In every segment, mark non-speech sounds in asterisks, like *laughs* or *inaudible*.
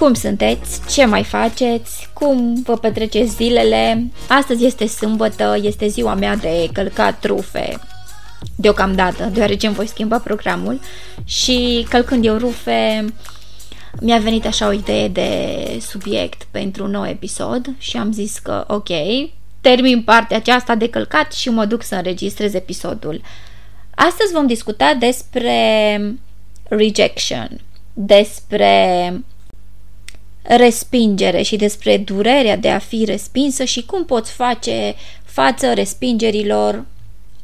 Cum sunteți? Ce mai faceți? Cum vă petreceți zilele? Astăzi este sâmbătă, este ziua mea de călcat trufe. Deocamdată, deoarece îmi voi schimba programul și călcând eu rufe, mi-a venit așa o idee de subiect pentru un nou episod și am zis că ok, termin partea aceasta de călcat și mă duc să înregistrez episodul. Astăzi vom discuta despre rejection, despre respingere și despre durerea de a fi respinsă și cum poți face față respingerilor.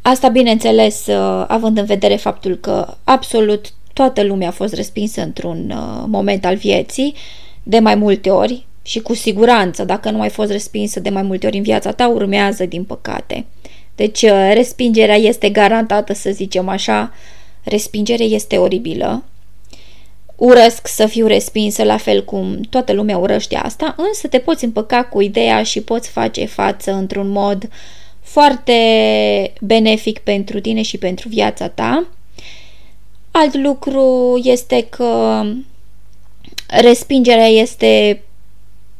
Asta, bineînțeles, uh, având în vedere faptul că absolut toată lumea a fost respinsă într-un uh, moment al vieții, de mai multe ori și cu siguranță, dacă nu ai fost respinsă de mai multe ori în viața ta, urmează din păcate. Deci, uh, respingerea este garantată, să zicem așa, respingerea este oribilă, Urăsc să fiu respinsă la fel cum toată lumea urăște asta, însă te poți împăca cu ideea și poți face față într-un mod foarte benefic pentru tine și pentru viața ta. Alt lucru este că respingerea este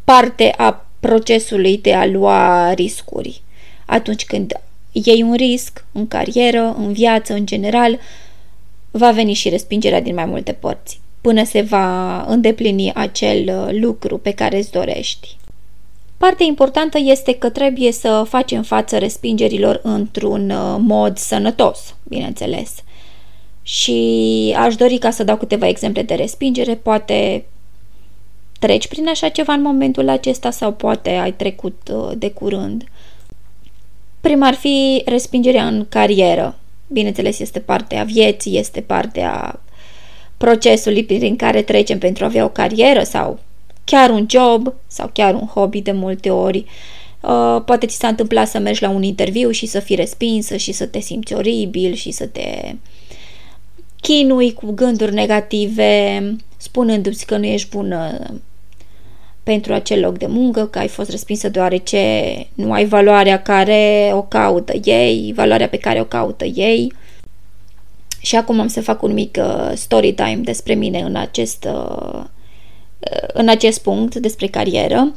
parte a procesului de a lua riscuri. Atunci când iei un risc în carieră, în viață, în general, va veni și respingerea din mai multe părți până se va îndeplini acel uh, lucru pe care îți dorești. Partea importantă este că trebuie să facem față respingerilor într-un uh, mod sănătos, bineînțeles. Și aș dori ca să dau câteva exemple de respingere, poate treci prin așa ceva în momentul acesta sau poate ai trecut uh, de curând. Prima ar fi respingerea în carieră. Bineînțeles, este parte a vieții, este parte a procesului prin care trecem pentru a avea o carieră sau chiar un job sau chiar un hobby de multe ori. Uh, poate ți s-a întâmplat să mergi la un interviu și să fii respinsă și să te simți oribil și să te chinui cu gânduri negative, spunându-ți că nu ești bună pentru acel loc de muncă, că ai fost respinsă deoarece nu ai valoarea care o caută ei, valoarea pe care o caută ei. Și acum am să fac un mic uh, story time despre mine în acest, uh, uh, în acest punct, despre carieră.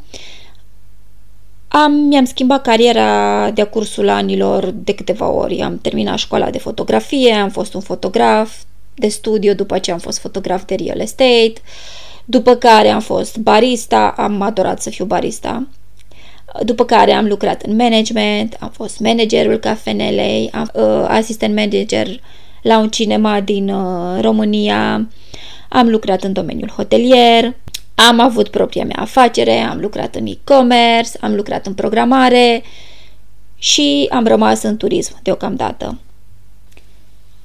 Am, mi-am schimbat cariera de-a cursul anilor de câteva ori. Am terminat școala de fotografie, am fost un fotograf de studio, după ce am fost fotograf de real estate, după care am fost barista, am adorat să fiu barista. După care am lucrat în management, am fost managerul cafenelei, am, uh, asistent manager la un cinema din uh, România, am lucrat în domeniul hotelier, am avut propria mea afacere, am lucrat în e-commerce, am lucrat în programare și am rămas în turism deocamdată.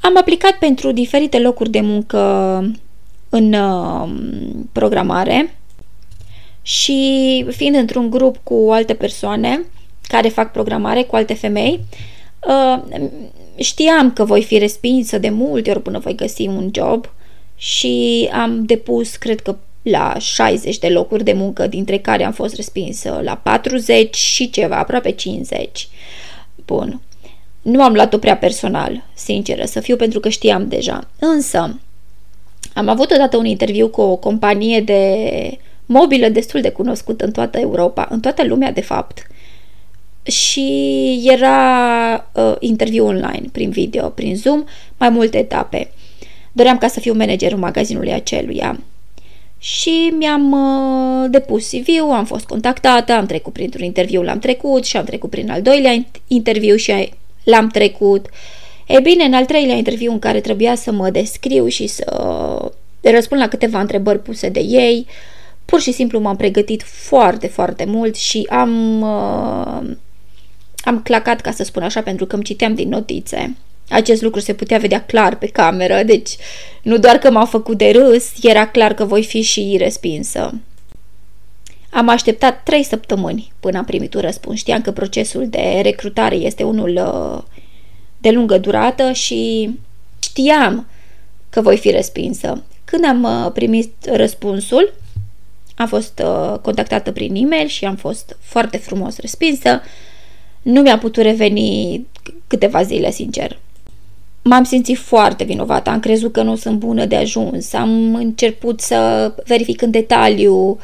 Am aplicat pentru diferite locuri de muncă în uh, programare și fiind într-un grup cu alte persoane care fac programare, cu alte femei, uh, știam că voi fi respinsă de multe ori până voi găsi un job și am depus, cred că la 60 de locuri de muncă, dintre care am fost respinsă la 40 și ceva, aproape 50. Bun. Nu am luat-o prea personal, sinceră să fiu, pentru că știam deja. Însă, am avut odată un interviu cu o companie de mobilă destul de cunoscută în toată Europa, în toată lumea, de fapt și era uh, interviu online, prin video, prin Zoom, mai multe etape. Doream ca să fiu managerul magazinului aceluia. Și mi-am uh, depus CV-ul, am fost contactată, am trecut printr-un interviu, l-am trecut și am trecut prin al doilea interviu și l-am trecut. E bine, în al treilea interviu în care trebuia să mă descriu și să uh, răspund la câteva întrebări puse de ei, pur și simplu m-am pregătit foarte, foarte mult și am uh, am clacat, ca să spun așa, pentru că îmi citeam din notițe. Acest lucru se putea vedea clar pe cameră, deci nu doar că m-au făcut de râs, era clar că voi fi și respinsă. Am așteptat trei săptămâni până am primit un răspuns. Știam că procesul de recrutare este unul uh, de lungă durată și știam că voi fi respinsă. Când am uh, primit răspunsul, am fost uh, contactată prin e-mail și am fost foarte frumos respinsă. Nu mi-a putut reveni câteva zile, sincer. M-am simțit foarte vinovată, am crezut că nu sunt bună de ajuns, am început să verific în detaliu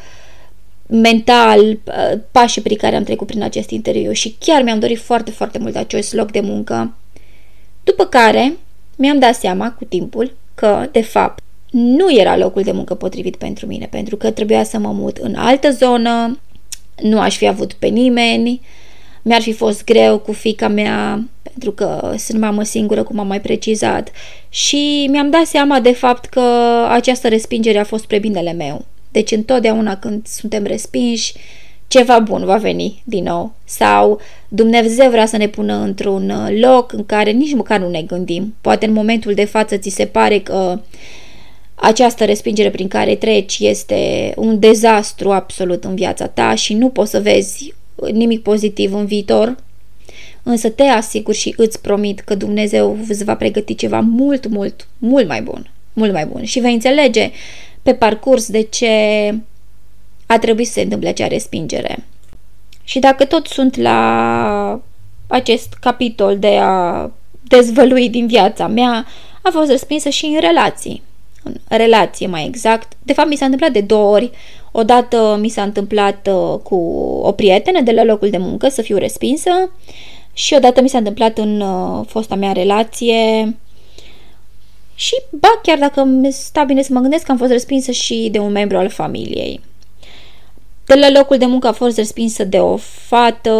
mental uh, pașii prin care am trecut prin acest interviu și chiar mi-am dorit foarte, foarte mult acest loc de muncă. După care mi-am dat seama cu timpul că, de fapt, nu era locul de muncă potrivit pentru mine, pentru că trebuia să mă mut în altă zonă, nu aș fi avut pe nimeni, mi-ar fi fost greu cu fica mea, pentru că sunt mamă singură, cum am mai precizat, și mi-am dat seama de fapt că această respingere a fost spre binele meu. Deci întotdeauna când suntem respinși, ceva bun va veni din nou. Sau Dumnezeu vrea să ne pună într-un loc în care nici măcar nu ne gândim. Poate în momentul de față ți se pare că această respingere prin care treci este un dezastru absolut în viața ta și nu poți să vezi nimic pozitiv în viitor, însă te asigur și îți promit că Dumnezeu îți va pregăti ceva mult, mult, mult mai bun, mult mai bun și vei înțelege pe parcurs de ce a trebuit să se întâmple acea respingere. Și dacă tot sunt la acest capitol de a dezvălui din viața mea, a fost respinsă și în relații. În relație mai exact. De fapt, mi s-a întâmplat de două ori. Odată mi s-a întâmplat uh, cu o prietenă de la locul de muncă să fiu respinsă și odată mi s-a întâmplat în uh, fosta mea relație și, ba, chiar dacă sta bine să mă gândesc, am fost respinsă și de un membru al familiei. De la locul de muncă a fost respinsă de o fată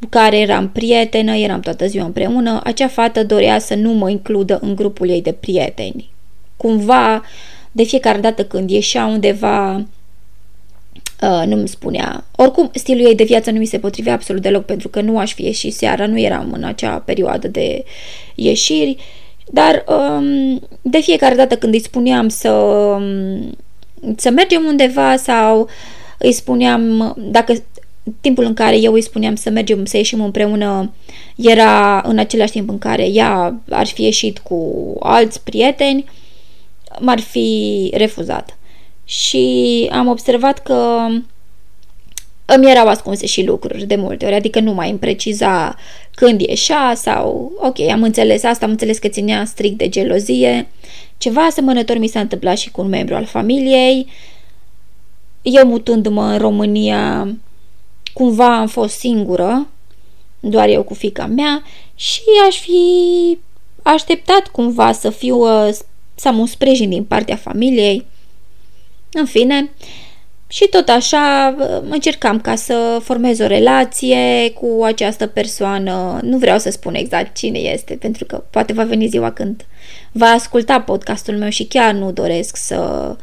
cu care eram prietenă, eram toată ziua împreună. Acea fată dorea să nu mă includă în grupul ei de prieteni. Cumva, de fiecare dată când ieșea undeva, Uh, nu mi spunea. Oricum, stilul ei de viață nu mi se potrivea absolut deloc pentru că nu aș fi ieșit seara, nu eram în acea perioadă de ieșiri, dar um, de fiecare dată când îi spuneam să, um, să mergem undeva sau îi spuneam, dacă timpul în care eu îi spuneam să mergem, să ieșim împreună, era în același timp în care ea ar fi ieșit cu alți prieteni, m-ar fi refuzat și am observat că îmi erau ascunse și lucruri de multe ori, adică nu mai îmi preciza când ieșea sau, ok, am înțeles asta, am înțeles că ținea strict de gelozie. Ceva asemănător mi s-a întâmplat și cu un membru al familiei. Eu mutându-mă în România, cumva am fost singură, doar eu cu fica mea și aș fi așteptat cumva să fiu, să am un sprijin din partea familiei, în fine, și tot așa încercam ca să formez o relație cu această persoană. Nu vreau să spun exact cine este, pentru că poate va veni ziua când va asculta podcastul meu și chiar nu doresc să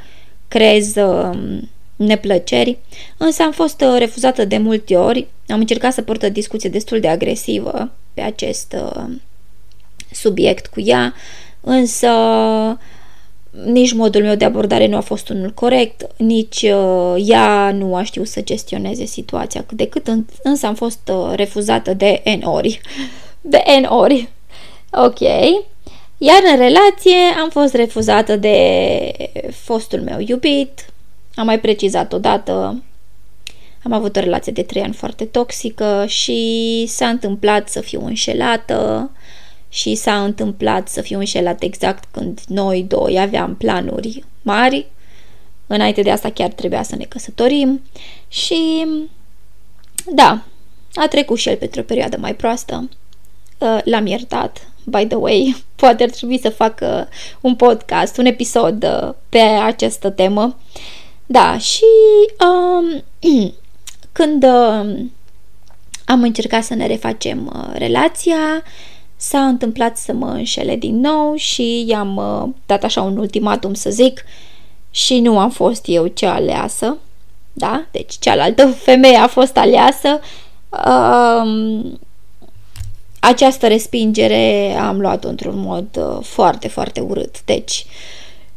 creez um, neplăceri, însă am fost uh, refuzată de multe ori. Am încercat să port o discuție destul de agresivă pe acest uh, subiect cu ea, însă nici modul meu de abordare nu a fost unul corect, nici uh, ea nu a știut să gestioneze situația cât de cât, însă am fost uh, refuzată de N ori. *laughs* De N ori. Ok. Iar în relație am fost refuzată de fostul meu iubit, am mai precizat odată, am avut o relație de trei ani foarte toxică și s-a întâmplat să fiu înșelată, și s-a întâmplat să fiu înșelat exact când noi doi aveam planuri mari. Înainte de asta chiar trebuia să ne căsătorim și da, a trecut și el pentru o perioadă mai proastă. Uh, l-am iertat, by the way, *laughs* poate ar trebui să fac uh, un podcast, un episod uh, pe această temă. Da, și um, *clears throat* când um, am încercat să ne refacem relația, s-a întâmplat să mă înșele din nou și i-am uh, dat așa un ultimatum să zic și nu am fost eu cea aleasă, da? Deci cealaltă *laughs* femeie a fost aleasă. Uh, această respingere am luat-o într-un mod uh, foarte, foarte urât. Deci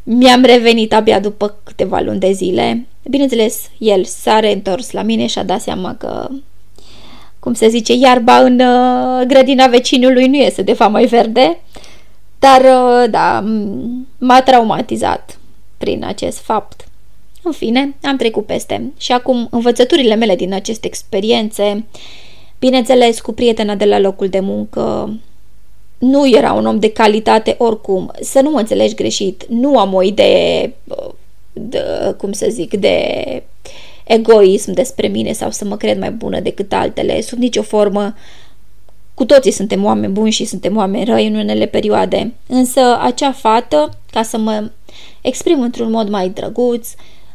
Mi-am revenit abia după câteva luni de zile. Bineînțeles, el s-a reîntors la mine și a dat seama că, cum se zice, iarba în uh, grădina vecinului nu este de fapt mai verde. Dar, uh, da, m-a traumatizat prin acest fapt. În fine, am trecut peste. Și acum, învățăturile mele din aceste experiențe, bineînțeles, cu prietena de la locul de muncă, nu era un om de calitate oricum. Să nu mă înțelegi greșit, nu am o idee, de, cum să zic, de egoism despre mine sau să mă cred mai bună decât altele, sub nicio formă. Cu toții suntem oameni buni și suntem oameni răi în unele perioade, însă acea fată, ca să mă exprim într-un mod mai drăguț,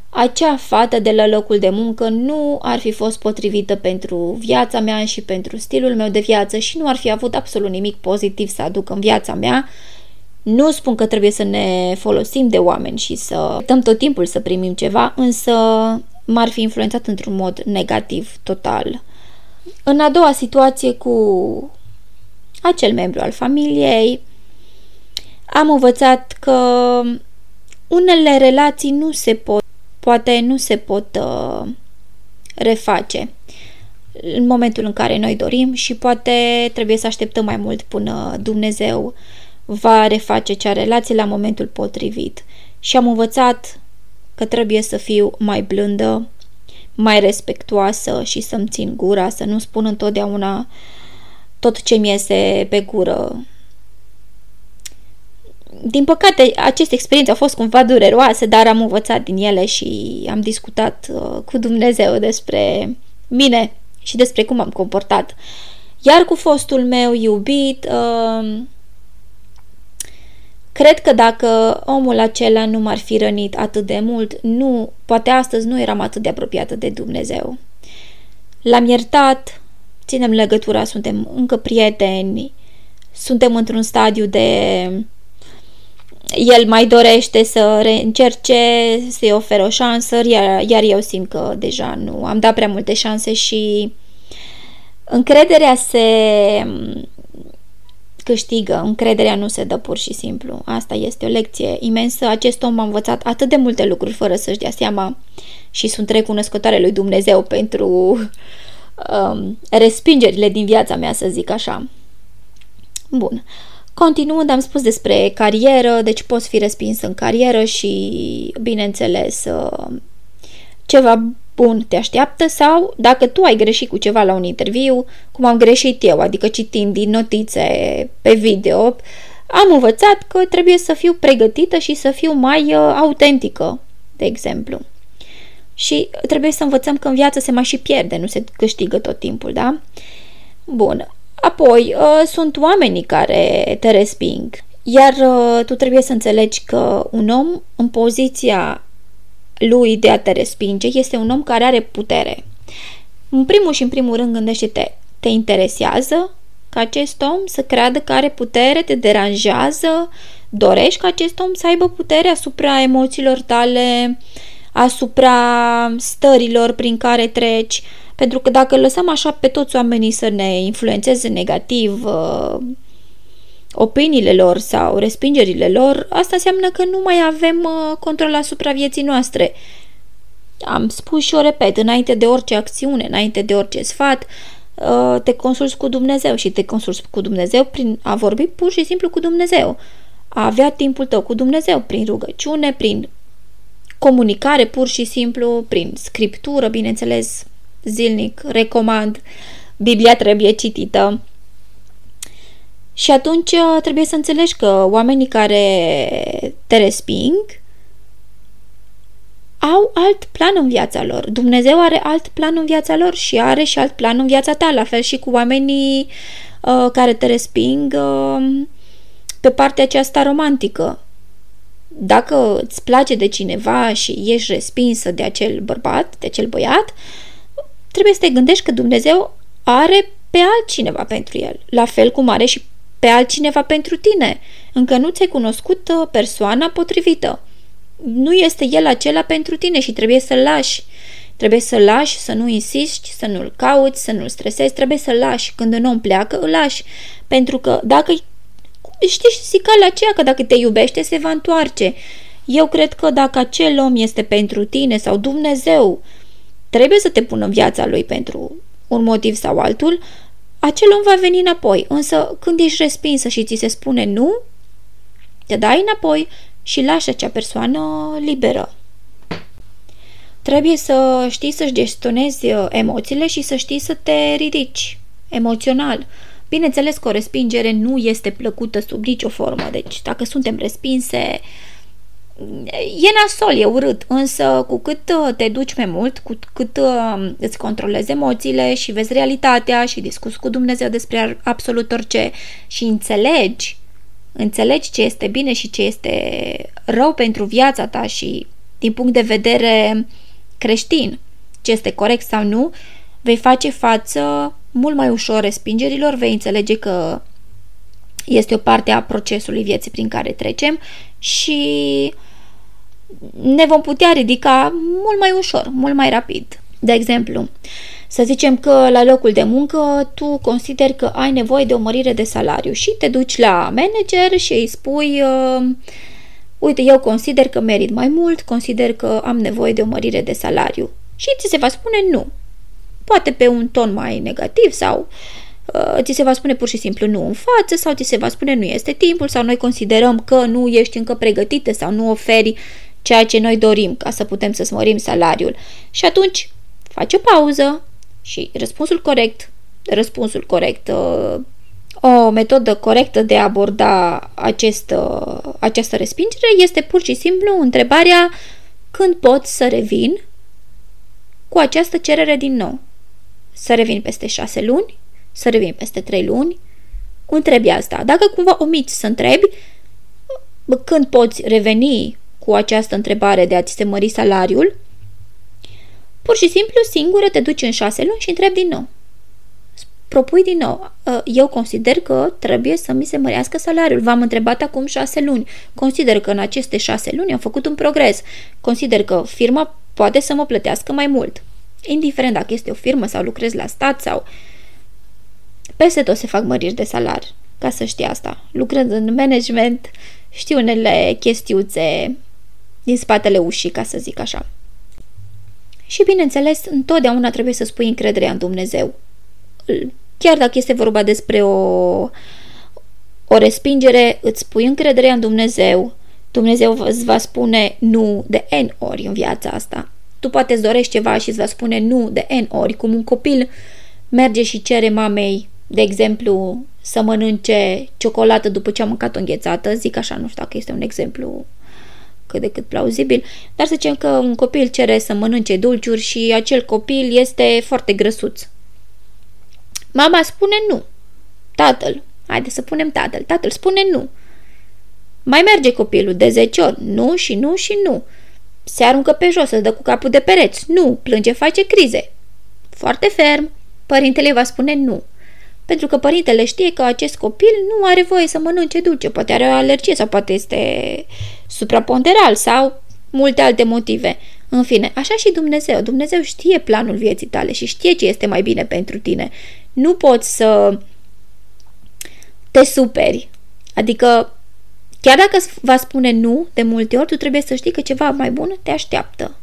acea fată de la locul de muncă nu ar fi fost potrivită pentru viața mea și pentru stilul meu de viață și nu ar fi avut absolut nimic pozitiv să aducă în viața mea. Nu spun că trebuie să ne folosim de oameni și să dăm tot timpul să primim ceva, însă m-ar fi influențat într-un mod negativ total. În a doua situație cu acel membru al familiei, am învățat că unele relații nu se pot poate nu se pot uh, reface în momentul în care noi dorim și poate trebuie să așteptăm mai mult până Dumnezeu va reface cea relație la momentul potrivit. Și am învățat că trebuie să fiu mai blândă, mai respectuoasă și să-mi țin gura, să nu spun întotdeauna tot ce mi iese pe gură din păcate, aceste experiențe au fost cumva dureroase, dar am învățat din ele și am discutat uh, cu Dumnezeu despre mine și despre cum am comportat. Iar cu fostul meu iubit, uh, cred că dacă omul acela nu m-ar fi rănit atât de mult, nu, poate astăzi nu eram atât de apropiată de Dumnezeu. L-am iertat, ținem legătura, suntem încă prieteni, suntem într-un stadiu de el mai dorește să reîncerce, să-i oferă o șansă, iar, iar eu simt că deja nu am dat prea multe șanse și încrederea se câștigă, încrederea nu se dă pur și simplu. Asta este o lecție imensă. Acest om a învățat atât de multe lucruri fără să-și dea seama și sunt recunoscătoare lui Dumnezeu pentru um, respingerile din viața mea, să zic așa. Bun. Continuând, am spus despre carieră, deci poți fi respins în carieră și, bineînțeles, uh, ceva bun te așteaptă sau dacă tu ai greșit cu ceva la un interviu, cum am greșit eu, adică citind din notițe pe video, am învățat că trebuie să fiu pregătită și să fiu mai uh, autentică, de exemplu. Și trebuie să învățăm că în viață se mai și pierde, nu se câștigă tot timpul, da? Bun. Apoi, uh, sunt oamenii care te resping. Iar uh, tu trebuie să înțelegi că un om în poziția lui de a te respinge este un om care are putere. În primul și în primul rând gândește-te, te interesează ca acest om să creadă că are putere, te deranjează, dorești ca acest om să aibă putere asupra emoțiilor tale, asupra stărilor prin care treci, pentru că dacă lăsăm așa pe toți oamenii să ne influențeze negativ uh, opiniile lor sau respingerile lor, asta înseamnă că nu mai avem uh, control asupra vieții noastre. Am spus și o repet, înainte de orice acțiune, înainte de orice sfat, uh, te consulți cu Dumnezeu și te consulți cu Dumnezeu prin a vorbi pur și simplu cu Dumnezeu. A avea timpul tău cu Dumnezeu prin rugăciune, prin comunicare pur și simplu, prin scriptură, bineînțeles, zilnic, recomand. Biblia trebuie citită. Și atunci uh, trebuie să înțelegi că oamenii care te resping au alt plan în viața lor. Dumnezeu are alt plan în viața lor și are și alt plan în viața ta, la fel și cu oamenii uh, care te resping uh, pe partea aceasta romantică. Dacă îți place de cineva și ești respinsă de acel bărbat, de acel băiat, uh, trebuie să te gândești că Dumnezeu are pe altcineva pentru el, la fel cum are și pe altcineva pentru tine. Încă nu ți-ai cunoscut uh, persoana potrivită. Nu este el acela pentru tine și trebuie să-l lași. Trebuie să-l lași, să nu insisti, să nu-l cauți, să nu-l stresezi, trebuie să-l lași. Când un om pleacă, îl lași. Pentru că dacă știi zicala aceea că dacă te iubește, se va întoarce. Eu cred că dacă acel om este pentru tine sau Dumnezeu trebuie să te pună în viața lui pentru un motiv sau altul, acel om va veni înapoi. Însă când ești respinsă și ți se spune nu, te dai înapoi și lași acea persoană liberă. Trebuie să știi să-și gestionezi uh, emoțiile și să știi să te ridici emoțional. Bineînțeles că o respingere nu este plăcută sub nicio formă, deci dacă suntem respinse, e nasol, e urât, însă cu cât uh, te duci mai mult, cu cât uh, îți controlezi emoțiile și vezi realitatea și discuți cu Dumnezeu despre absolut orice și înțelegi, înțelegi ce este bine și ce este rău pentru viața ta și din punct de vedere creștin, ce este corect sau nu, vei face față mult mai ușor respingerilor, vei înțelege că este o parte a procesului vieții prin care trecem și ne vom putea ridica mult mai ușor, mult mai rapid. De exemplu, să zicem că la locul de muncă tu consideri că ai nevoie de o mărire de salariu și te duci la manager și îi spui uh, uite, eu consider că merit mai mult, consider că am nevoie de o mărire de salariu. Și ți se va spune nu. Poate pe un ton mai negativ sau uh, ți se va spune pur și simplu nu în față sau ți se va spune nu este timpul sau noi considerăm că nu ești încă pregătită sau nu oferi ceea ce noi dorim ca să putem să smărim salariul. Și atunci faci o pauză și răspunsul corect, răspunsul corect, uh, o metodă corectă de a aborda acest, uh, această respingere este pur și simplu întrebarea când pot să revin cu această cerere din nou. Să revin peste șase luni? Să revin peste trei luni? Întrebi asta. Dacă cumva omiți să întrebi, când poți reveni cu această întrebare de a-ți se mări salariul, pur și simplu singură te duci în șase luni și întrebi din nou. Propui din nou. Ă, eu consider că trebuie să mi se mărească salariul. V-am întrebat acum șase luni. Consider că în aceste șase luni am făcut un progres. Consider că firma poate să mă plătească mai mult. Indiferent dacă este o firmă sau lucrez la stat sau... Peste tot se fac măriri de salar, ca să știi asta. Lucrând în management, știu unele chestiuțe din spatele ușii, ca să zic așa. Și bineînțeles, întotdeauna trebuie să spui încrederea în Dumnezeu. Chiar dacă este vorba despre o, o respingere, îți spui încrederea în Dumnezeu. Dumnezeu îți va spune nu de N ori în viața asta. Tu poate îți dorești ceva și îți va spune nu de N ori, cum un copil merge și cere mamei, de exemplu, să mănânce ciocolată după ce a mâncat o înghețată, zic așa, nu știu dacă este un exemplu cât de cât plauzibil, dar să zicem că un copil cere să mănânce dulciuri și acel copil este foarte grăsuț. Mama spune nu. Tatăl, haide să punem tatăl, tatăl spune nu. Mai merge copilul de 10 ori, nu și nu și nu. Se aruncă pe jos, se dă cu capul de pereți, nu, plânge, face crize. Foarte ferm, părintele va spune nu. Pentru că părintele știe că acest copil nu are voie să mănânce dulce, poate are o alergie sau poate este supraponderal sau multe alte motive. În fine, așa și Dumnezeu. Dumnezeu știe planul vieții tale și știe ce este mai bine pentru tine. Nu poți să te superi. Adică, chiar dacă va spune nu de multe ori, tu trebuie să știi că ceva mai bun te așteaptă.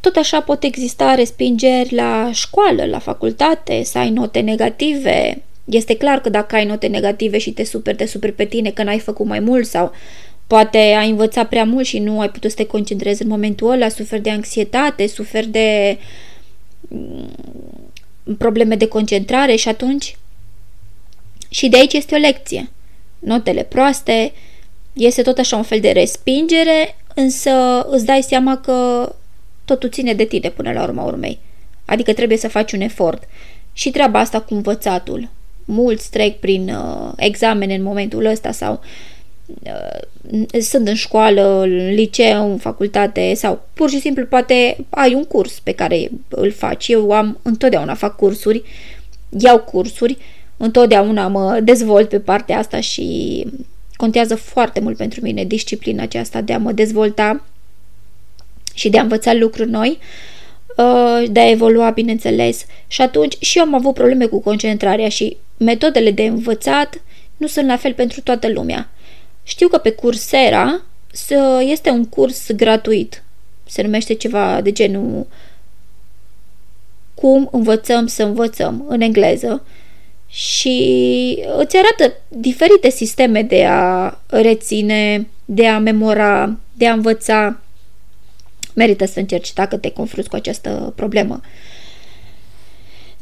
Tot așa pot exista respingeri la școală, la facultate, să ai note negative. Este clar că dacă ai note negative și te superi, te superi pe tine că n-ai făcut mai mult sau poate ai învățat prea mult și nu ai putut să te concentrezi în momentul ăla, suferi de anxietate, suferi de probleme de concentrare și atunci și de aici este o lecție. Notele proaste este tot așa un fel de respingere, însă îți dai seama că totul ține de tine până la urma urmei. Adică trebuie să faci un efort. Și treaba asta cu învățatul. Mulți trec prin uh, examene în momentul ăsta sau uh, sunt în școală, în liceu, în facultate sau pur și simplu poate ai un curs pe care îl faci. Eu am întotdeauna fac cursuri, iau cursuri, întotdeauna mă dezvolt pe partea asta și contează foarte mult pentru mine disciplina aceasta de a mă dezvolta și de a învăța lucruri noi, uh, de a evolua, bineînțeles. Și atunci și eu am avut probleme cu concentrarea și metodele de învățat nu sunt la fel pentru toată lumea. Știu că pe Coursera este un curs gratuit. Se numește ceva de genul Cum învățăm să învățăm în engleză și îți arată diferite sisteme de a reține, de a memora, de a învăța. Merită să încerci dacă te confrunți cu această problemă.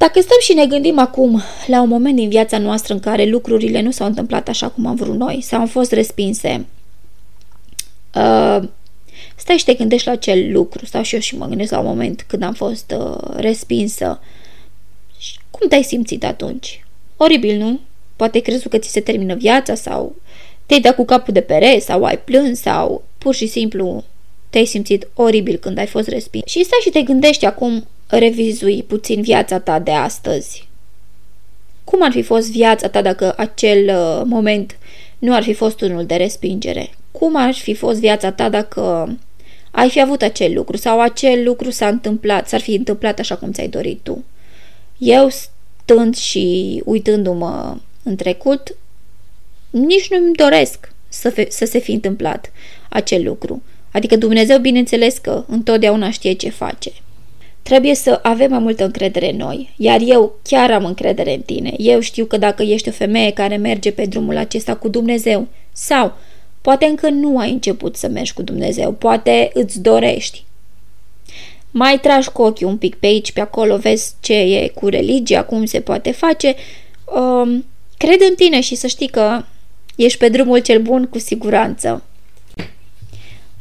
Dacă stăm și ne gândim acum la un moment din viața noastră în care lucrurile nu s-au întâmplat așa cum am vrut noi sau au fost respinse, uh, stai și te gândești la acel lucru, stau și eu și mă gândesc la un moment când am fost uh, respinsă. Cum te-ai simțit atunci? Oribil, nu? Poate crezut că ți se termină viața sau te-ai dat cu capul de pere sau ai plâns sau pur și simplu te-ai simțit oribil când ai fost respins. Și stai și te gândești acum revizui puțin viața ta de astăzi. Cum ar fi fost viața ta dacă acel uh, moment nu ar fi fost unul de respingere? Cum ar fi fost viața ta dacă ai fi avut acel lucru sau acel lucru s-a întâmplat, s-ar fi întâmplat așa cum ți-ai dorit tu? Eu stând și uitându-mă în trecut, nici nu-mi doresc să, fe- să se fi întâmplat acel lucru. Adică Dumnezeu, bineînțeles că întotdeauna știe ce face. Trebuie să avem mai multă încredere în noi, iar eu chiar am încredere în tine. Eu știu că dacă ești o femeie care merge pe drumul acesta cu Dumnezeu sau poate încă nu ai început să mergi cu Dumnezeu, poate îți dorești. Mai tragi cu ochii un pic pe aici, pe acolo, vezi ce e cu religia, cum se poate face. Um, cred în tine și să știi că ești pe drumul cel bun cu siguranță.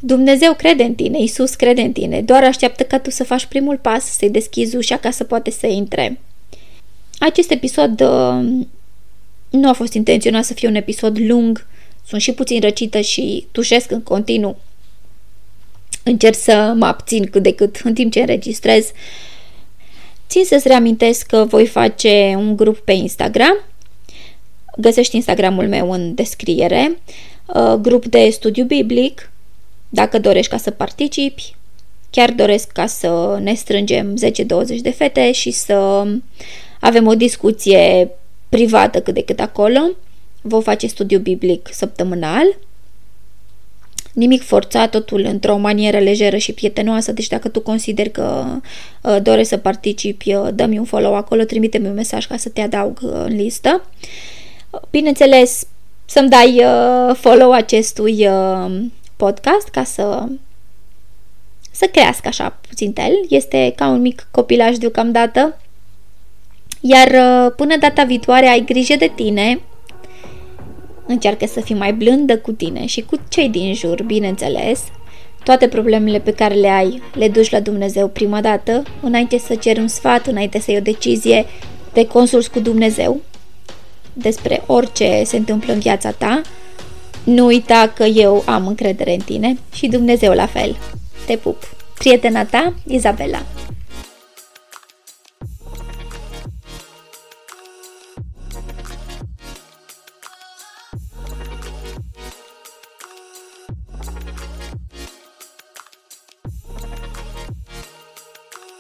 Dumnezeu crede în tine, Isus crede în tine, doar așteaptă ca tu să faci primul pas, să-i deschizi ușa ca să poate să intre. Acest episod uh, nu a fost intenționat să fie un episod lung, sunt și puțin răcită și tușesc în continuu. Încerc să mă abțin cât de cât în timp ce înregistrez. Țin să-ți reamintesc că voi face un grup pe Instagram. Găsești Instagramul meu în descriere. Uh, grup de studiu biblic dacă dorești ca să participi, chiar doresc ca să ne strângem 10-20 de fete și să avem o discuție privată cât de cât acolo. Vă face studiu biblic săptămânal. Nimic forțat, totul într-o manieră lejeră și prietenoasă, deci dacă tu consideri că uh, dorești să participi, uh, dă-mi un follow acolo, trimite-mi un mesaj ca să te adaug uh, în listă. Bineînțeles, să-mi dai uh, follow acestui uh, podcast ca să să crească așa puțin el. Este ca un mic copilaj deocamdată. Iar uh, până data viitoare ai grijă de tine. Încearcă să fii mai blândă cu tine și cu cei din jur, bineînțeles. Toate problemele pe care le ai le duci la Dumnezeu prima dată, înainte să ceri un sfat, înainte să iei o decizie, te consulți cu Dumnezeu despre orice se întâmplă în viața ta nu uita că eu am încredere în tine și Dumnezeu la fel. Te pup! Prietena ta, Izabela